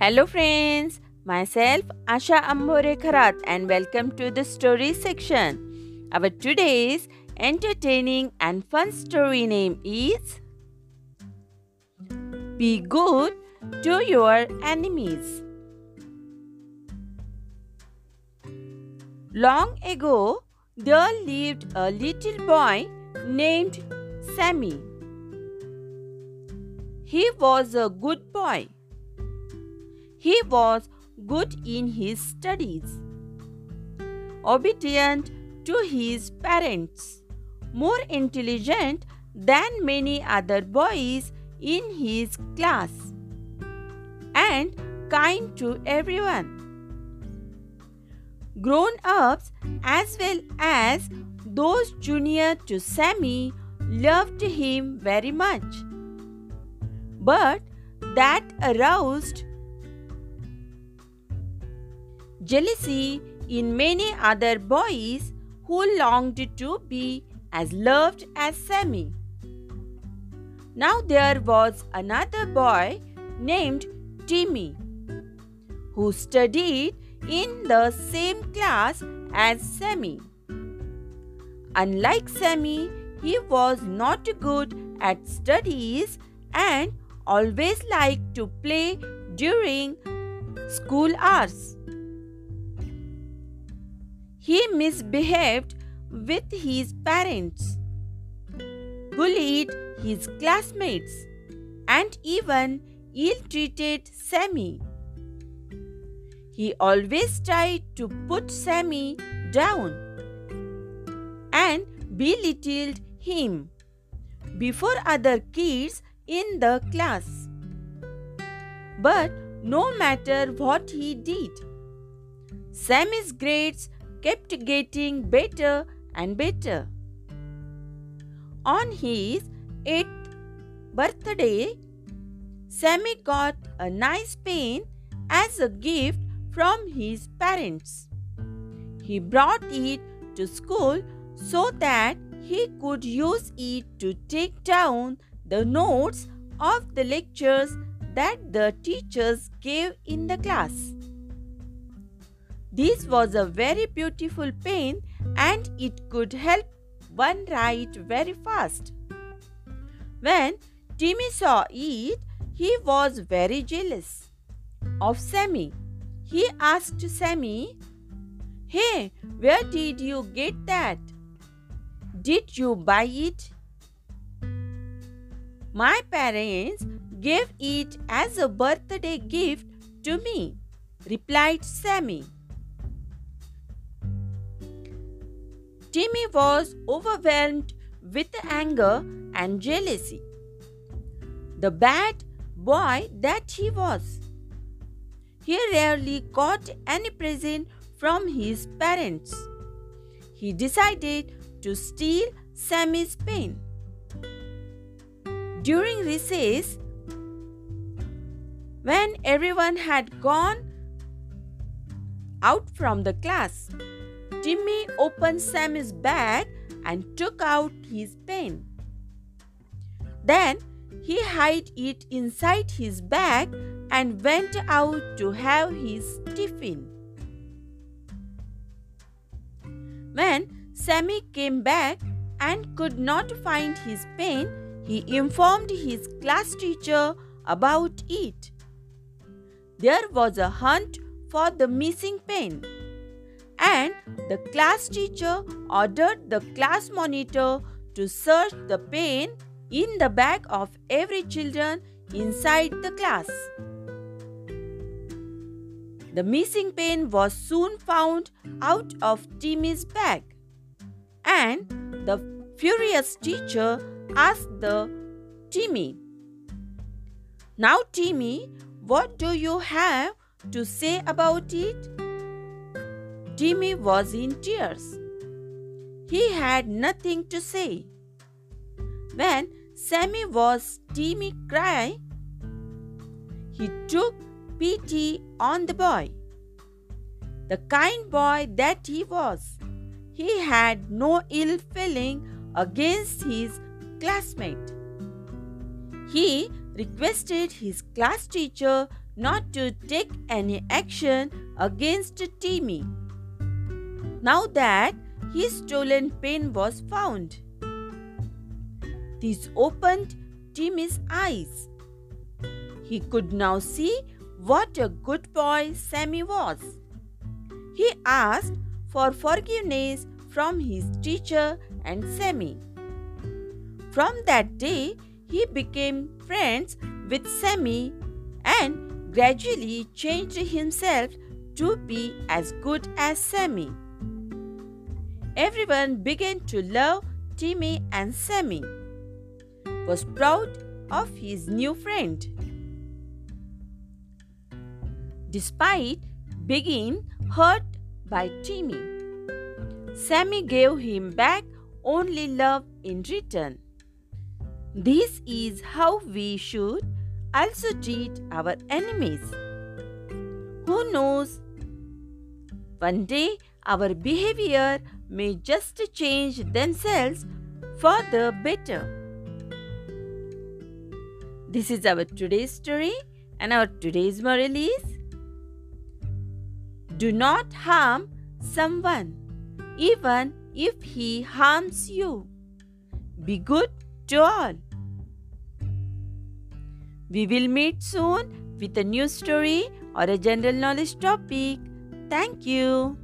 Hello friends, myself Asha Ambore Kharat and welcome to the story section. Our today's entertaining and fun story name is Be Good to Your Enemies. Long ago, there lived a little boy named Sammy. He was a good boy. He was good in his studies, obedient to his parents, more intelligent than many other boys in his class, and kind to everyone. Grown ups, as well as those junior to Sammy, loved him very much but that aroused jealousy in many other boys who longed to be as loved as Sammy. Now there was another boy named Timmy who studied in the same class as Sammy. Unlike Sammy, he was not good at studies and always liked to play during school hours. He misbehaved with his parents, bullied his classmates, and even ill treated Sammy. He always tried to put Sammy down and belittled him before other kids in the class. But no matter what he did, Sammy's grades kept getting better and better. On his eighth birthday, Sammy got a nice pen as a gift from his parents. He brought it to school so that he could use it to take down the notes of the lectures that the teachers gave in the class. This was a very beautiful pen and it could help one write very fast. When Timmy saw it, he was very jealous of Sammy. He asked Sammy, Hey, where did you get that? Did you buy it? My parents gave it as a birthday gift to me, replied Sammy. Timmy was overwhelmed with anger and jealousy. The bad boy that he was. He rarely got any present from his parents. He decided to steal Sammy's pen. During recess, when everyone had gone out from the class, Timmy opened Sammy's bag and took out his pen. Then he hid it inside his bag and went out to have his tiffin. When Sammy came back and could not find his pen, he informed his class teacher about it. There was a hunt for the missing pen, and the class teacher ordered the class monitor to search the pen in the bag of every children inside the class. The missing pen was soon found out of Timmy's bag, and the furious teacher asked the Timmy. Now, Timmy, what do you have to say about it? Timmy was in tears. He had nothing to say. When Sammy was Timmy cry, he took pity on the boy. The kind boy that he was, he had no ill feeling against his classmate. He requested his class teacher not to take any action against Timmy. Now that his stolen pen was found, this opened Timmy's eyes. He could now see what a good boy Sammy was. He asked for forgiveness from his teacher and Sammy. From that day, he became friends with Sammy and gradually changed himself to be as good as Sammy. Everyone began to love Timmy and Sammy was proud of his new friend. Despite being hurt by Timmy, Sammy gave him back only love in return. This is how we should also treat our enemies. Who knows? One day our behavior may just change themselves for the better. This is our today's story, and our today's moral is Do not harm someone, even if he harms you. Be good to all. We will meet soon with a new story or a general knowledge topic. Thank you.